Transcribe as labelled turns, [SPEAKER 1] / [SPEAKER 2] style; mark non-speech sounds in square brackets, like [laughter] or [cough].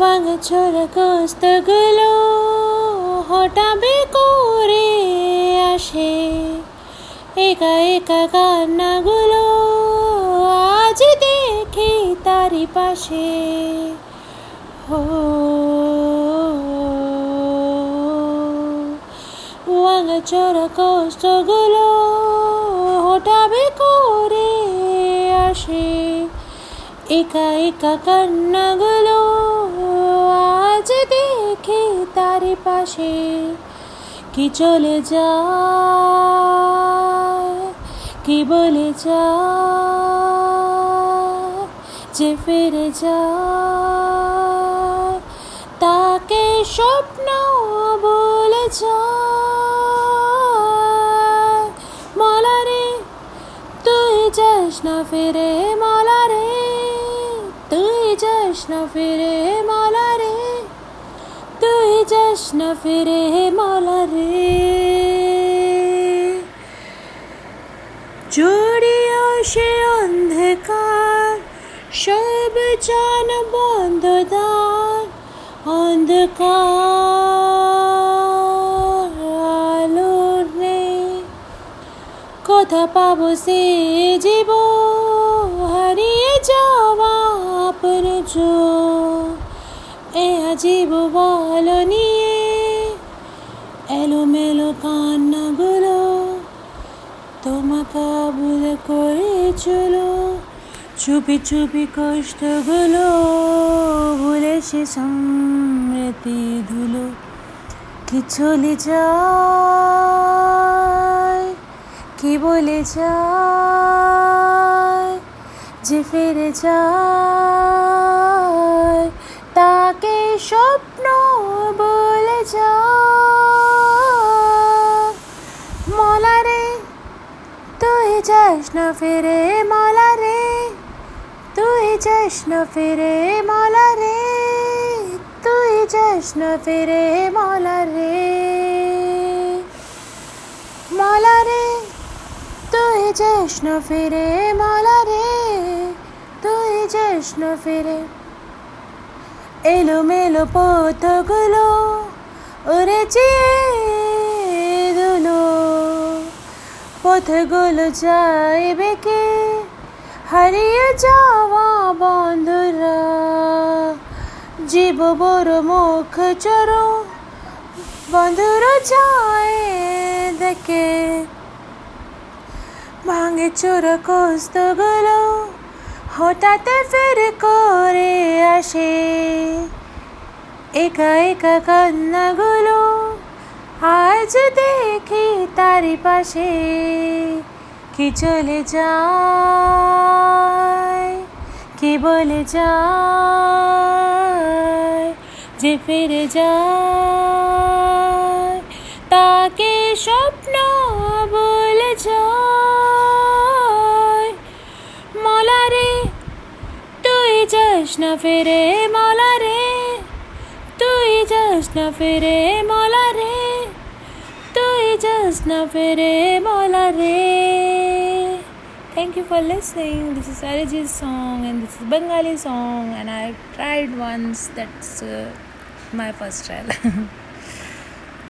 [SPEAKER 1] ভাঙাচোরা কস্তগুলো হঠাবে করে আসে। একা একা কান্নাগুলো আজ দেখি তারি পাশে। হো ভাঙাচোরা কষ্টগুলো হঠাবে করে আসে। একা একা কান্নাগুলো আজ দেখি তার পাশে কি চলে যায়? কি বলে যায়? যে ফিরে যায়? তাকে স্বপ্ন বলে যায়। মলারে, তুই যাস না ফিরে, মলারে, তুই যাস না ফিরে, মলারে। যাস না ফিরে মলারে জড়িয়ে সে অন্ধকার সব জান বন্ধ দান অন্ধকার আলোর নেই কোথা পাবো সে জীব হারিয়ে যাওয়া আপন এ আজীব বল নিয়ে এলোমেলো কান্নাগুলো তোমাকে ভুল করে চলো। চুপি চুপি কষ্টগুলো ভুলে সে সমৃতি ধুলো। কি চলে যায়, কি বলে যায়, যে ফিরে যায়। স্বপ্ন বলে যায় মলারে, তুই যাস না ফিরে মলারে, তুই যাস না ফিরে মলারে, তুই যাস না ফিরে মলারে। মলারে, তুই যাস না ফিরে মলারে, তুই যাস না ফিরে এলো মেলো পথগুলো উড়েছে দুলো। পথগুলো যায় বেঁকে হারিয়ে যাওয়া বন্ধুরা, জীব বড় মুখ চরো, বন্ধুরা যায় দেখে। ভাঙে চোর কস্তগুলো হঠাৎ ফের করে আসে। একা একা কান্নাগুলো আজ দেখি তারি পাশে। কি চলে যায়, কি বলে যায়, যে ফিরে যায়, তাকে স্বপ্ন বলে যায়। মলারে, তুই যাস না ফিরে মলারে। তুই যাস না ফিরে মলারে তুই যাস না ফিরে মলারে Thank you for listening. This is Arijit's song and this is Bengali song and I tried once. That's uh, my first trial. [laughs]